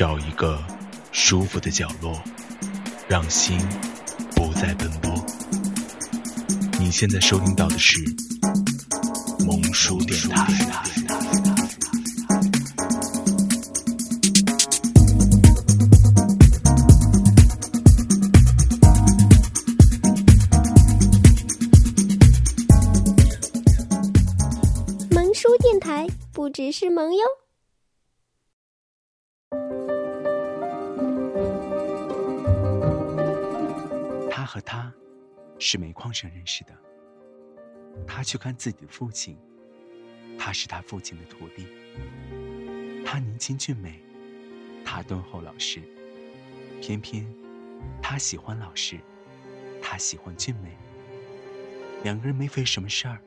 找一个舒服的角落，让心不再奔波。你现在收听到的是萌叔电台。萌叔电台不只是萌哟。是煤矿上认识的。他去看自己的父亲，他是他父亲的徒弟。他年轻俊美，他敦厚老实。偏偏他喜欢老实，他喜欢俊美。两个人没费什么事儿，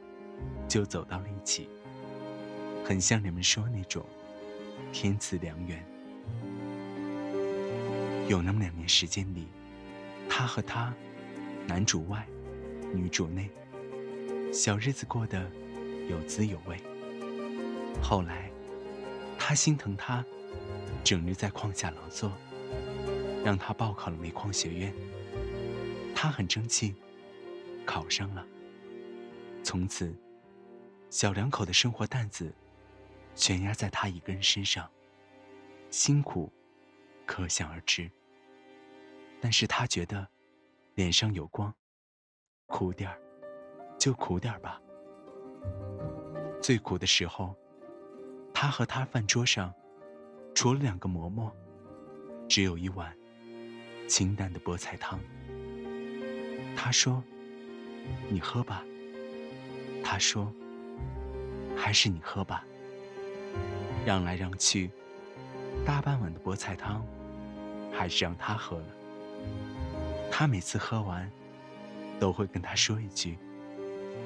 就走到了一起，很像你们说那种天赐良缘。有那么两年时间里，他和他，男主外，女主内，小日子过得有滋有味。后来，他心疼他，整日在矿下劳作，让他报考了煤矿学院。他很争气，考上了。从此，小两口的生活担子全压在他一个人身上，辛苦可想而知。但是他觉得脸上有光，苦点儿就苦点儿吧。最苦的时候，他和他饭桌上除了两个馍馍，只有一碗清淡的菠菜汤。他说：“你喝吧。”他说：“还是你喝吧。”让来让去，大半碗的菠菜汤，还是让他喝了。他每次喝完，都会跟他说一句：“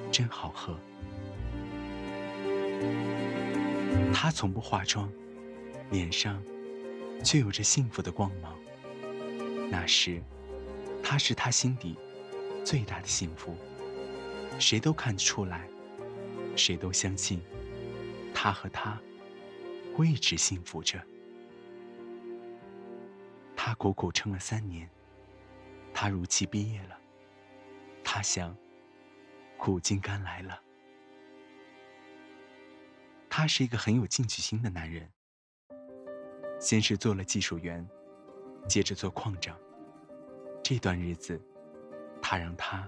真好喝。”他从不化妆，脸上却有着幸福的光芒。那时，他是他心底最大的幸福。谁都看得出来，谁都相信，他和他会一直幸福着。他苦苦撑了三年，他如期毕业了。他想，苦尽甘来了。他是一个很有进取心的男人。先是做了技术员，接着做矿长。这段日子，他让他。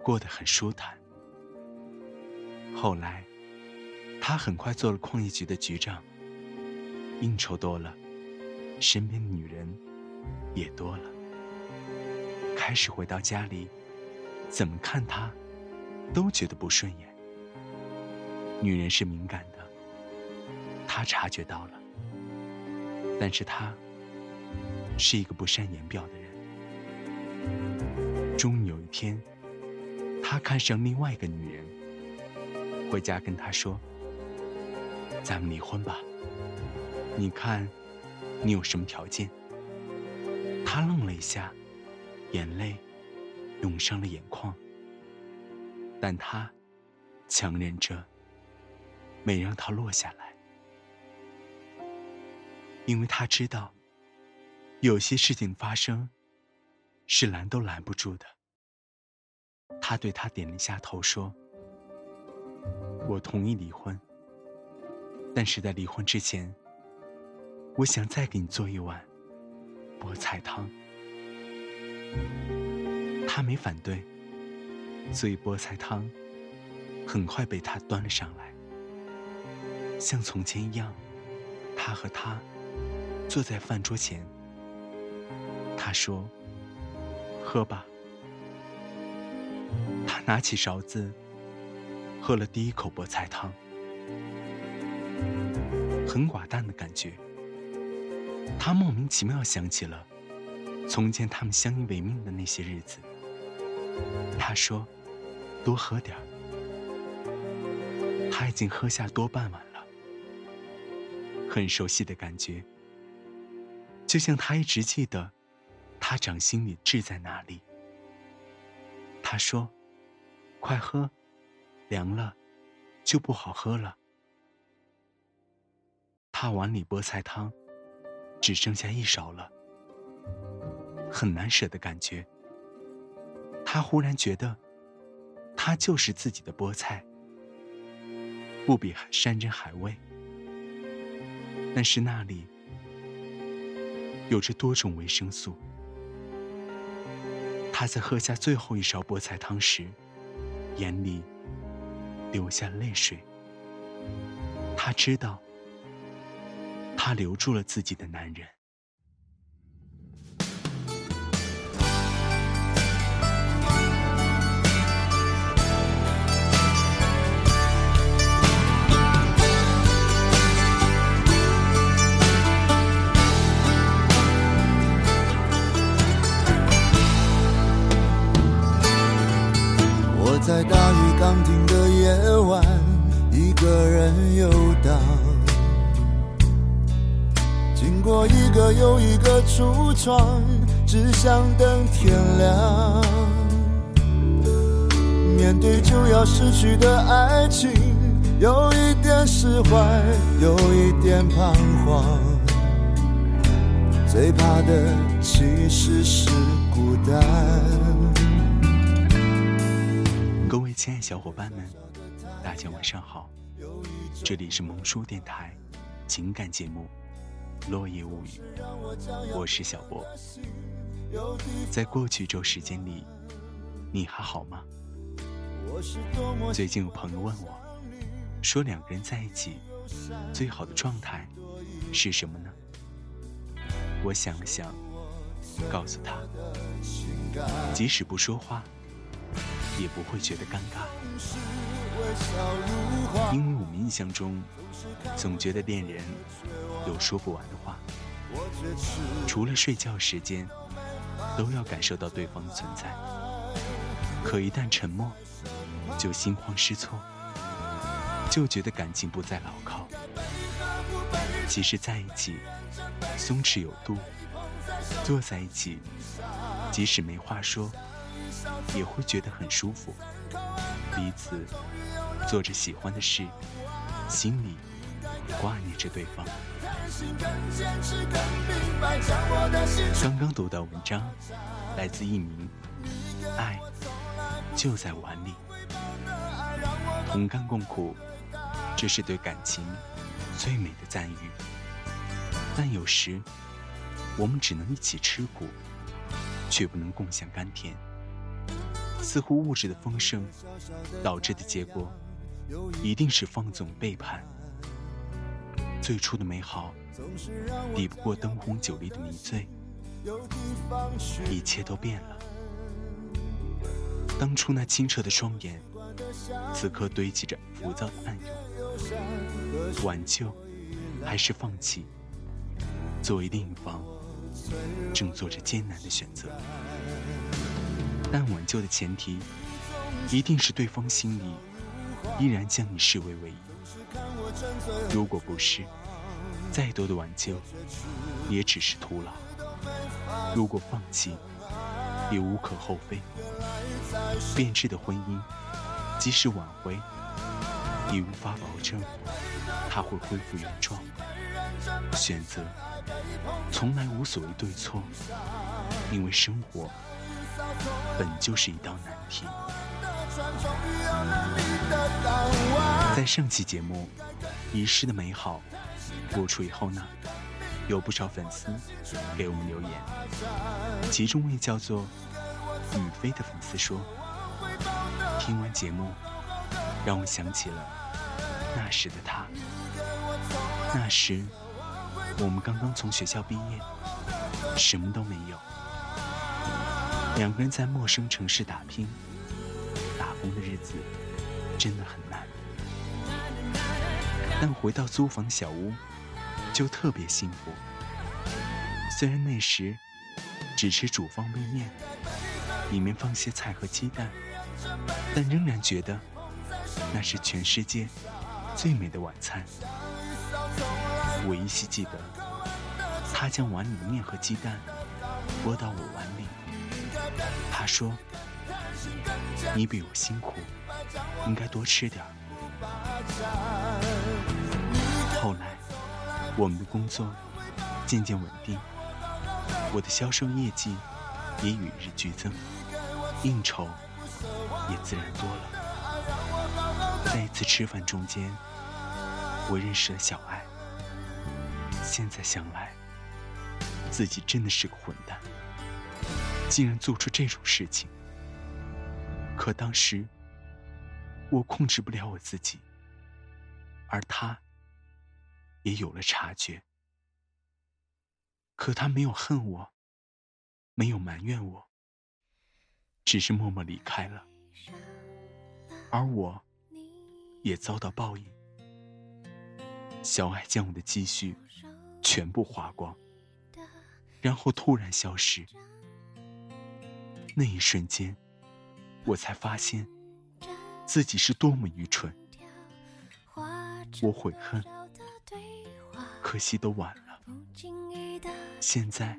过得很舒坦。后来，他很快做了矿业局的局长。应酬多了，身边的女人也多了。开始回到家里，怎么看他，都觉得不顺眼。女人是敏感的，他察觉到了。但是他是一个不善言表的人。终有一天。他看上另外一个女人，回家跟她说：“咱们离婚吧。你看，你有什么条件？”他愣了一下，眼泪涌上了眼眶，但他强忍着，没让它落下来，因为他知道，有些事情发生是拦都拦不住的。他对他点了一下头，说：“我同意离婚，但是在离婚之前，我想再给你做一碗菠菜汤。”他没反对，所以菠菜汤很快被他端了上来。像从前一样，他和他坐在饭桌前。他说：“喝吧。”他拿起勺子，喝了第一口菠菜汤，很寡淡的感觉。他莫名其妙想起了从前他们相依为命的那些日子。他说：“多喝点儿。”他已经喝下多半碗了，很熟悉的感觉，就像他一直记得他掌心里痣在哪里。他说。快喝，凉了就不好喝了。他碗里菠菜汤只剩下一勺了，很难舍的感觉。他忽然觉得，他就是自己的菠菜，不比山珍海味，但是那里有着多种维生素。他在喝下最后一勺菠菜汤时，眼里流下泪水。他知道，他留住了自己的男人。大雨刚停的夜晚，一个人游荡，经过一个又一个橱窗，只想等天亮。面对就要失去的爱情，有一点释怀，有一点彷徨。最怕的其实是孤单。亲爱小伙伴们，大家晚上好，这里是萌叔电台情感节目《落叶物语》，我是小博。在过去周时间里，你还好吗？最近有朋友问我，说两个人在一起最好的状态是什么呢？我想了想，告诉他，即使不说话。也不会觉得尴尬，因为我们印象中总觉得恋人有说不完的话，除了睡觉时间，都要感受到对方的存在。可一旦沉默，就心慌失措，就觉得感情不再牢靠。其实在一起，松弛有度，坐在一起，即使没话说。也会觉得很舒服，彼此做着喜欢的事，心里挂念着对方。刚刚读到文章，来自一名《爱就在碗里》，同甘共苦，这是对感情最美的赞誉。但有时，我们只能一起吃苦，却不能共享甘甜。似乎物质的丰盛导致的结果，一定是放纵背叛。最初的美好，抵不过灯红酒绿的迷醉，一切都变了。当初那清澈的双眼，此刻堆积着浮躁的暗涌。挽救，还是放弃？作为另一方，正做着艰难的选择。但挽救的前提，一定是对方心里依然将你视为唯一。如果不是，再多的挽救也只是徒劳。如果放弃，也无可厚非。变质的婚姻，即使挽回，也无法保证它会恢复原状。选择从来无所谓对错，因为生活。本就是一道难题。在上期节目《遗失的美好》播出以后呢，有不少粉丝给我们留言，其中一位叫做雨飞的粉丝说：“听完节目，让我想起了那时的他。那时我们刚刚从学校毕业，什么都没有。”两个人在陌生城市打拼、打工的日子真的很难，但回到租房小屋就特别幸福。虽然那时只吃煮方便面，里面放些菜和鸡蛋，但仍然觉得那是全世界最美的晚餐。我依稀记得，他将碗里的面和鸡蛋拨到我碗里。他说：“你比我辛苦，应该多吃点后来，我们的工作渐渐稳定，我的销售业绩也与日俱增，应酬也自然多了。在一次吃饭中间，我认识了小爱。现在想来，自己真的是个混蛋，竟然做出这种事情。可当时，我控制不了我自己，而他也有了察觉。可他没有恨我，没有埋怨我，只是默默离开了，而我也遭到报应。小爱将我的积蓄全部花光，然后突然消失。那一瞬间，我才发现自己是多么愚蠢。我悔恨，可惜都晚了。现在，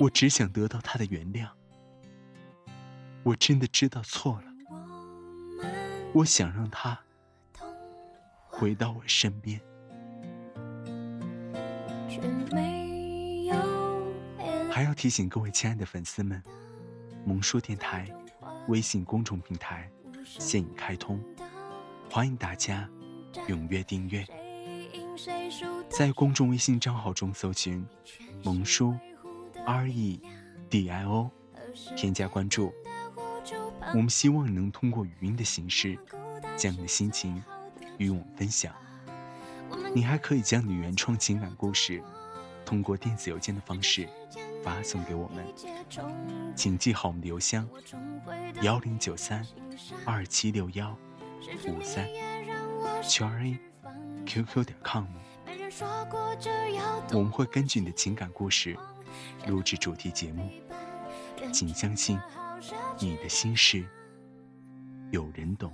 我只想得到他的原谅。我真的知道错了，我想让他回到我身边。还要提醒各位亲爱的粉丝们，萌叔电台微信公众平台现已开通，欢迎大家踊跃订阅。在公众微信账号中搜寻“萌叔 R E D I O”，添加关注。我们希望能通过语音的形式，将你的心情与我们分享。你还可以将你原创情感故事，通过电子邮件的方式发送给我们。请记好我们的邮箱：幺零九三二七六幺五三，圈 A QQ 点 com。我们会根据你的情感故事录制主题节目，请相信你的心事有人懂。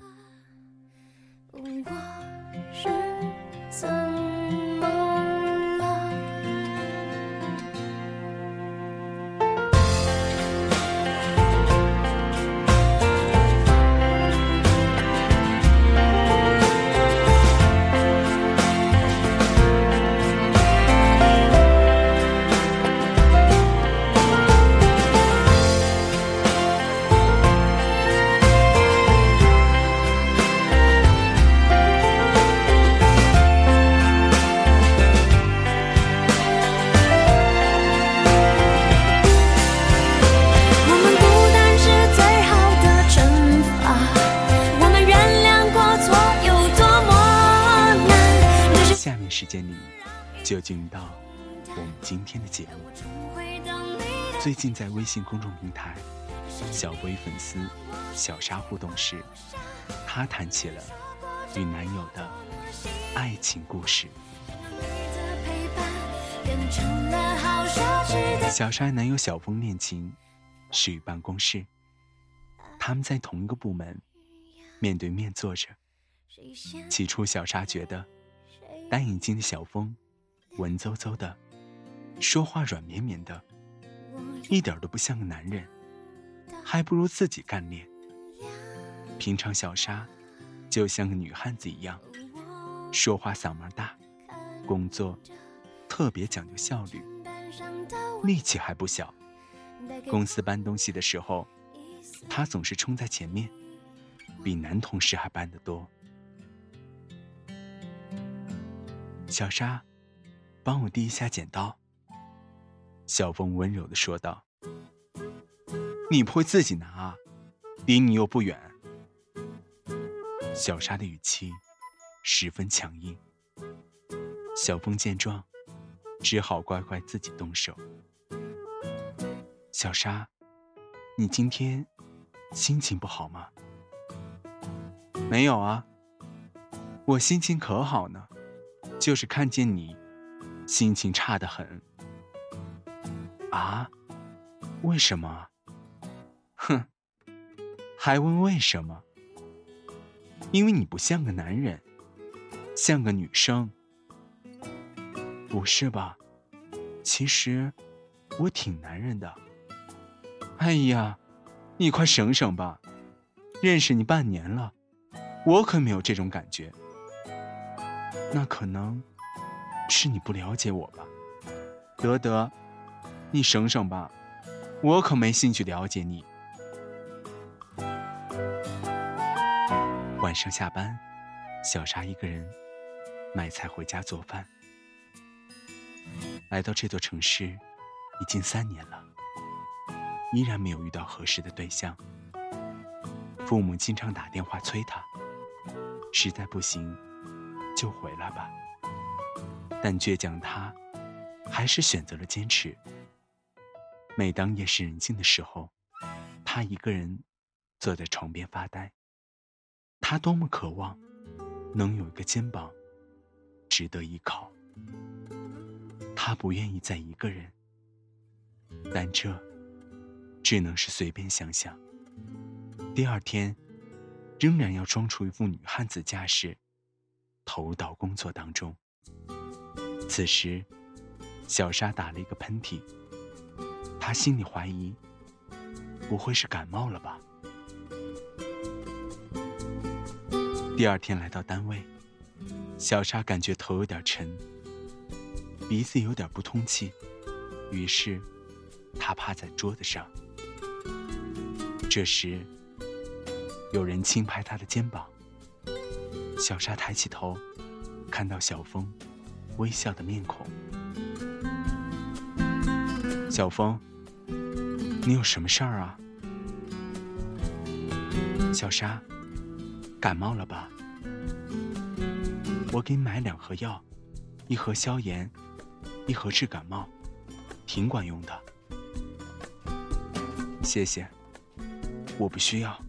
时间里，就进入到我们今天的节目。最近在微信公众平台，小薇粉丝小沙互动时，她谈起了与男友的爱情故事。小沙男友小峰恋情始于办公室，他们在同一个部门，面对面坐着。起初，小沙觉得。单眼睛的小峰，文绉绉的，说话软绵绵的，一点都不像个男人，还不如自己干练。平常小沙就像个女汉子一样，说话嗓门大，工作特别讲究效率，力气还不小。公司搬东西的时候，她总是冲在前面，比男同事还搬得多。小沙，帮我递一下剪刀。小峰温柔的说道：“你不会自己拿啊，离你又不远。”小沙的语气十分强硬。小峰见状，只好乖乖自己动手。小沙，你今天心情不好吗？没有啊，我心情可好呢。就是看见你，心情差得很。啊？为什么？哼，还问为什么？因为你不像个男人，像个女生。不是吧？其实我挺男人的。哎呀，你快省省吧！认识你半年了，我可没有这种感觉。那可能是你不了解我吧。得得，你省省吧，我可没兴趣了解你。晚上下班，小沙一个人买菜回家做饭。来到这座城市已经三年了，依然没有遇到合适的对象。父母经常打电话催他，实在不行就回来吧。但倔强他还是选择了坚持。每当夜深人静的时候，他一个人坐在床边发呆。他多么渴望能有一个肩膀值得依靠。他不愿意再一个人，但这只能是随便想想。第二天，仍然要装出一副女汉子架势，投入到工作当中。此时，小沙打了一个喷嚏，他心里怀疑，不会是感冒了吧？第二天来到单位，小沙感觉头有点沉。鼻子有点不通气，于是他趴在桌子上。这时，有人轻拍他的肩膀。小沙抬起头，看到小峰微笑的面孔。小峰，你有什么事儿啊？小沙，感冒了吧？我给你买两盒药，一盒消炎。一盒治感冒，挺管用的。谢谢，我不需要。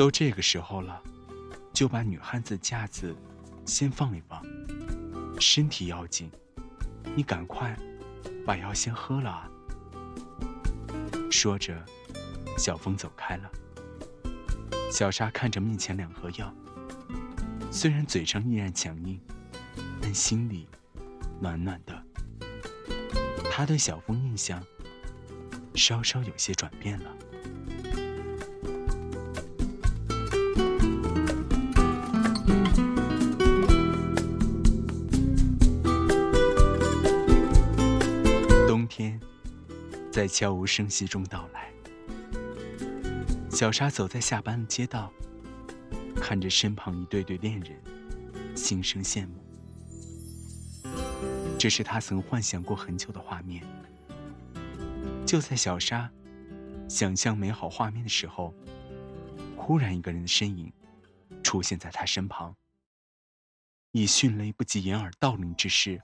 都这个时候了，就把女汉子架子先放一放，身体要紧。你赶快把药先喝了啊！说着，小峰走开了。小沙看着面前两盒药，虽然嘴上依然强硬。但心里暖暖的，他对小峰印象稍稍有些转变了。在悄无声息中到来，小沙走在下班的街道，看着身旁一对对恋人，心生羡慕。这是他曾幻想过很久的画面。就在小沙想象美好画面的时候，忽然一个人的身影出现在他身旁，以迅雷不及掩耳盗铃之势，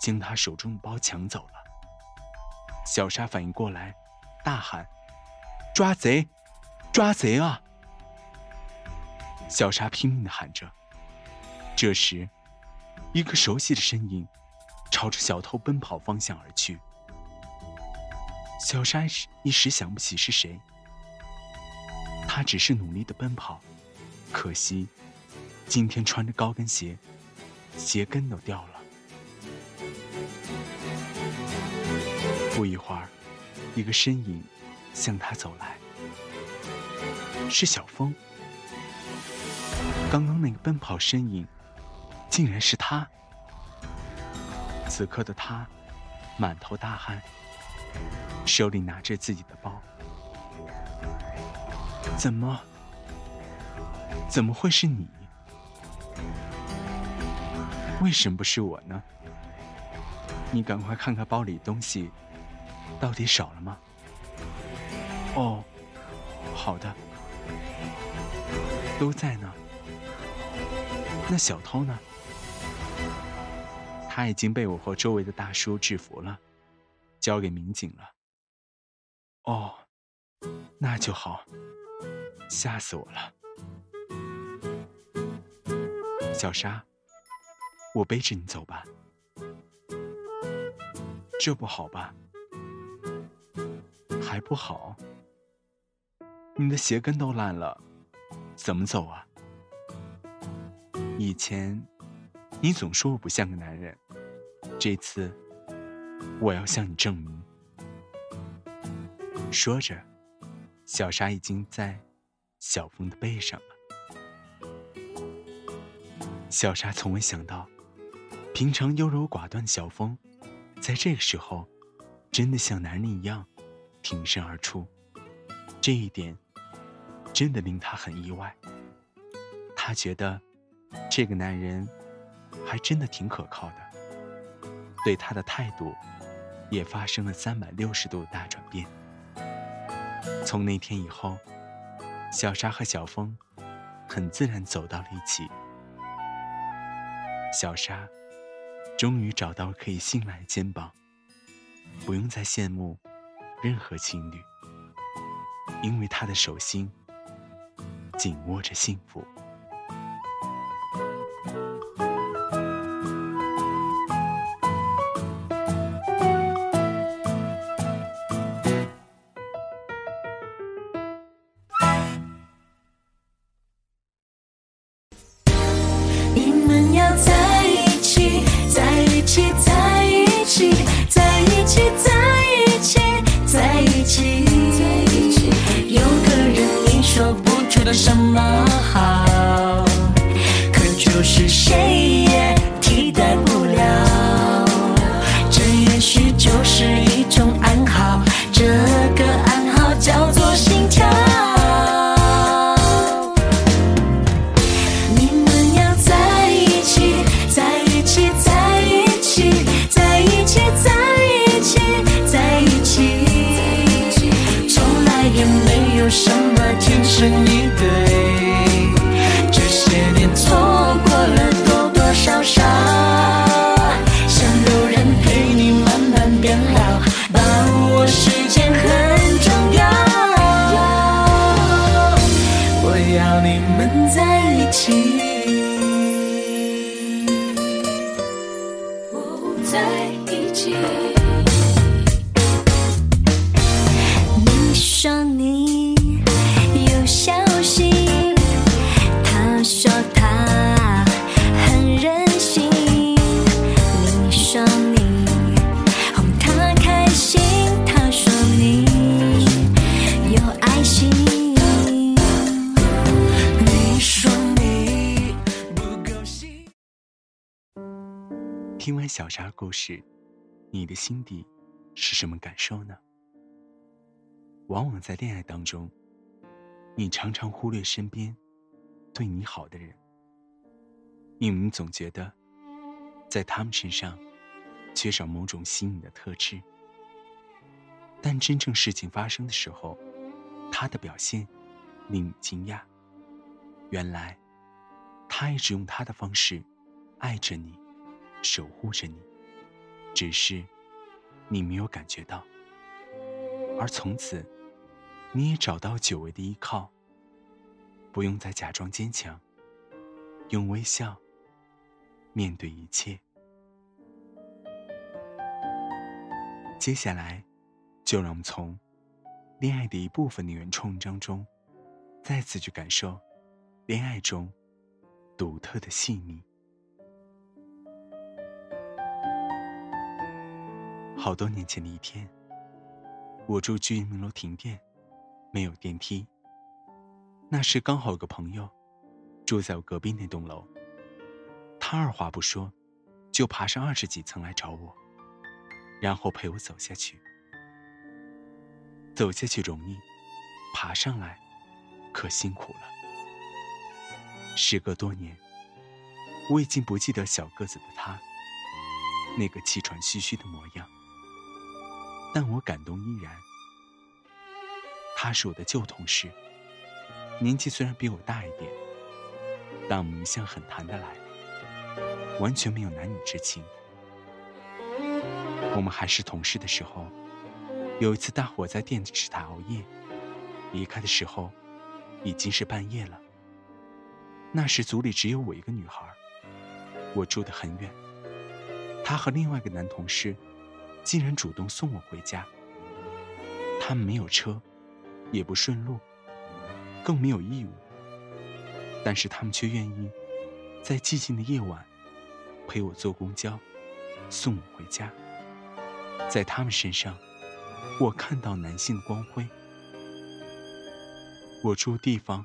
将他手中的包抢走了。小沙反应过来，大喊：“抓贼！抓贼啊！”小沙拼命的喊着。这时，一个熟悉的身影。朝着小偷奔跑方向而去，小沙一时想不起是谁。他只是努力的奔跑，可惜今天穿着高跟鞋，鞋跟都掉了。不一会儿，一个身影向他走来，是小峰。刚刚那个奔跑身影，竟然是他。此刻的他，满头大汗，手里拿着自己的包。怎么？怎么会是你？为什么不是我呢？你赶快看看包里东西，到底少了吗？哦，好的，都在呢。那小偷呢？他已经被我和周围的大叔制服了，交给民警了。哦，那就好，吓死我了。小沙，我背着你走吧。这不好吧？还不好？你的鞋跟都烂了，怎么走啊？以前，你总说我不像个男人。这次，我要向你证明。说着，小沙已经在小峰的背上了。小沙从未想到，平常优柔寡断的小峰，在这个时候，真的像男人一样挺身而出。这一点真的令他很意外。他觉得这个男人还真的挺可靠的，对他的态度也发生了三百六十度大转变。从那天以后，小沙和小峰很自然走到了一起。小沙终于找到可以信赖的肩膀，不用再羡慕任何情侣，因为他的手心紧握着幸福。小沙故事，你的心底是什么感受呢？往往在恋爱当中，你常常忽略身边对你好的人，因为你总觉得在他们身上缺少某种吸引的特质。但真正事情发生的时候，他的表现令你惊讶。原来，他一直用他的方式爱着你，守护着你，只是你没有感觉到。而从此，你也找到久违的依靠，不用再假装坚强，用微笑面对一切。接下来，就让我们从恋爱的一部分的原创文章中，再次去感受恋爱中独特的细腻。好多年前的一天，我住居民楼停电，没有电梯。那时刚好有个朋友住在我隔壁那栋楼，他二话不说，就爬上二十几层来找我，然后陪我走下去。走下去容易，爬上来可辛苦了。时隔多年，我已经不记得小个子的他那个气喘吁吁的模样，但我感动依然。他是我的旧同事，年纪虽然比我大一点，但我们一向很谈得来，完全没有男女之情。我们还是同事的时候，有一次大伙在电视台熬夜，离开的时候已经是半夜了。那时组里只有我一个女孩，我住得很远，他和另外一个男同事竟然主动送我回家。他们没有车，也不顺路，更没有义务，但是他们却愿意在寂静的夜晚陪我坐公交，送我回家。在他们身上，我看到男性的光辉。我住的地方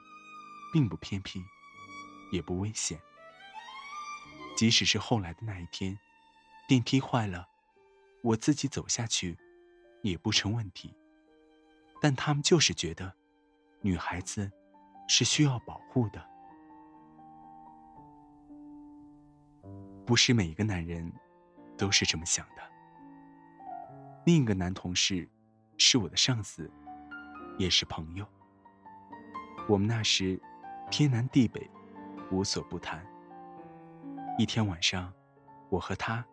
并不偏僻，也不危险。即使是后来的那一天，电梯坏了，我自己走下去也不成问题。但他们就是觉得，女孩子是需要保护的。不是每一个男人都是这么想的。另一个男同事是我的上司，也是朋友。我们那时天南地北，无所不谈。一天晚上，我和他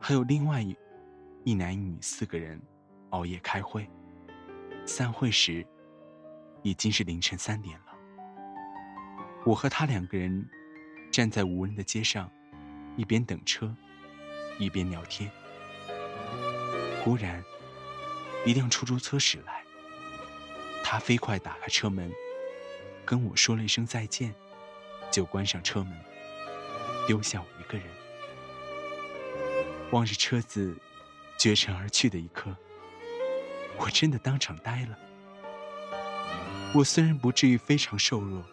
还有另外一一男一女四个人熬夜开会。散会时已经是凌晨三点了。我和他两个人站在无人的街上。一边等车，一边聊天。忽然，一辆出租车驶来，他飞快打开车门，跟我说了一声再见，就关上车门，丢下我一个人。望着车子绝尘而去的一刻，我真的当场呆了。我虽然不至于非常瘦弱，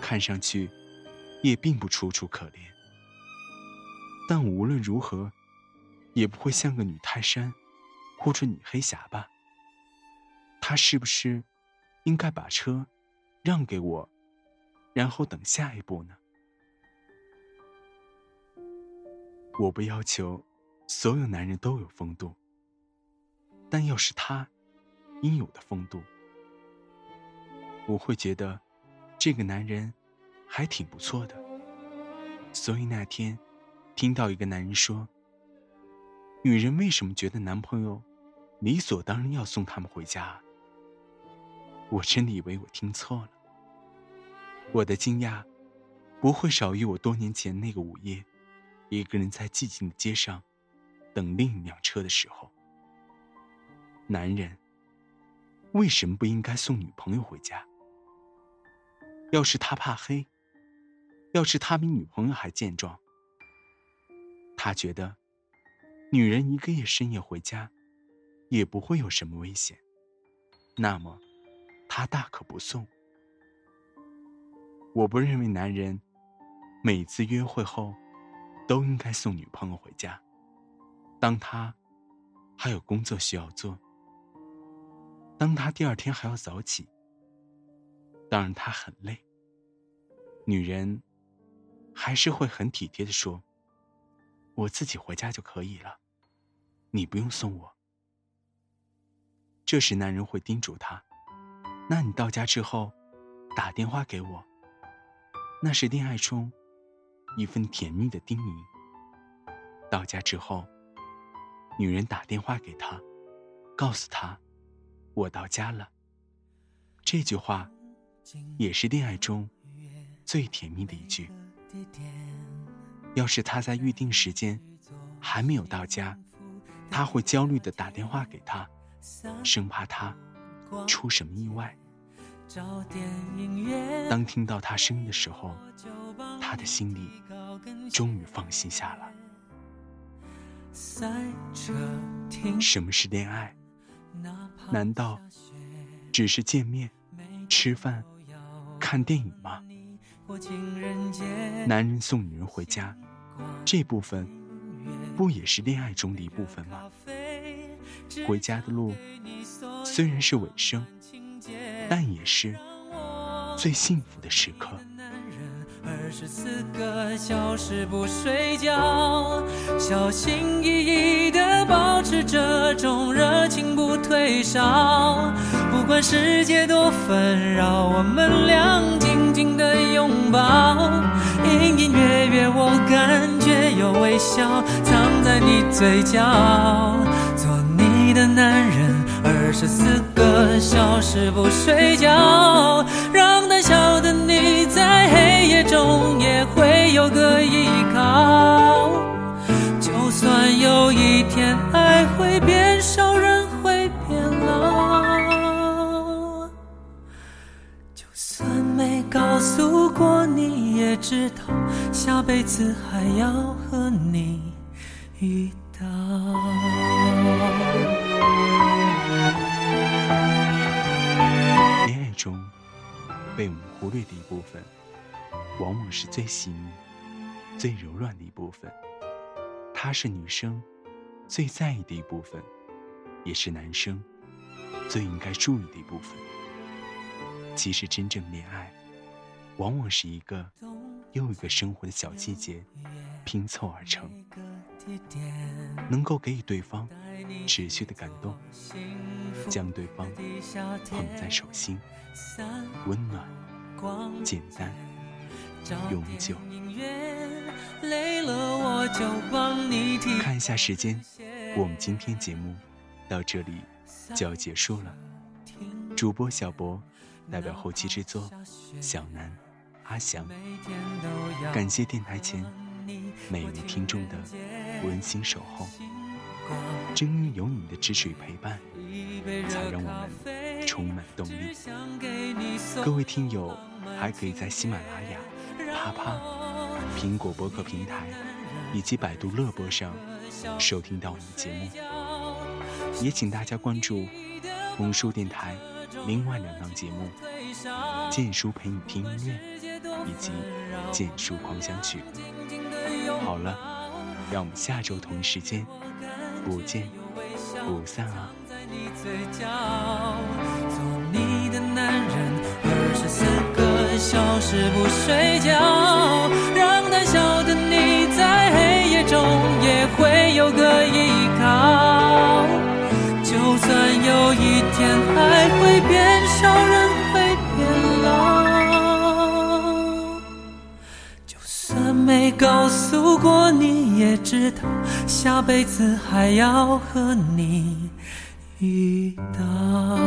看上去也并不楚楚可怜。但我无论如何，也不会像个女泰山，或者女黑侠吧？他是不是应该把车让给我，然后等下一步呢？我不要求所有男人都有风度，但要是他应有的风度，我会觉得这个男人还挺不错的。所以那天。听到一个男人说：“女人为什么觉得男朋友理所当然要送他们回家？”我真的以为我听错了。我的惊讶不会少于我多年前那个午夜，一个人在寂静的街上等另一辆车的时候。男人为什么不应该送女朋友回家？要是他怕黑，要是他比女朋友还健壮。他觉得，女人一个夜深夜回家，也不会有什么危险。那么，他大可不送。我不认为男人每次约会后都应该送女朋友回家。当他还有工作需要做，当他第二天还要早起，当然他很累，女人还是会很体贴的说。我自己回家就可以了，你不用送我。这时，男人会叮嘱她：“那你到家之后，打电话给我。”那是恋爱中一份甜蜜的叮咛。到家之后，女人打电话给他，告诉他：“我到家了。”这句话也是恋爱中最甜蜜的一句。要是他在预定时间还没有到家，他会焦虑的打电话给他，生怕他出什么意外。当听到他声音的时候，他的心里终于放心下了。什么是恋爱？难道只是见面、吃饭、看电影吗？男人送女人回家。这部分不也是恋爱中的一部分吗？回家的路虽然是尾声，但也是最幸福的时刻。二十四个小时不睡觉，小心翼翼的保持这种热情不退烧。不管世界多纷扰，我们俩紧紧的拥抱。隐隐约约，我感觉有微笑藏在你嘴角。做你的男人，二十四个小时不睡觉，过你。也知道下辈子还要和你遇到。恋爱中被我们忽略的一部分，往往是最细腻、最柔软的一部分，它是女生最在意的一部分，也是男生最应该注意的一部分。其实，真正恋爱，往往是一个又一个生活的小细节拼凑而成，能够给予对方持续的感动，将对方捧在手心，温暖、简单、永久。看一下时间，我们今天节目到这里就要结束了。主播小博代表后期制作小南、阿翔，感谢电台前每位听众的温馨守候。正因有你的支持与陪伴，才让我们充满动力。各位听友还可以在喜马拉雅、啪啪、苹果播客平台以及百度乐播上收听到我们的节目，也请大家关注红书电台另外两档节目《剑叔陪你听音乐》以及《剑叔狂想曲》。好了，让我们下周同一时间不见不散啊！做你的男人，二十四个小时不睡觉，让胆小的你在黑夜中也会有个依靠。就算有一天爱会变少，人告诉过你，也知道下辈子还要和你遇到。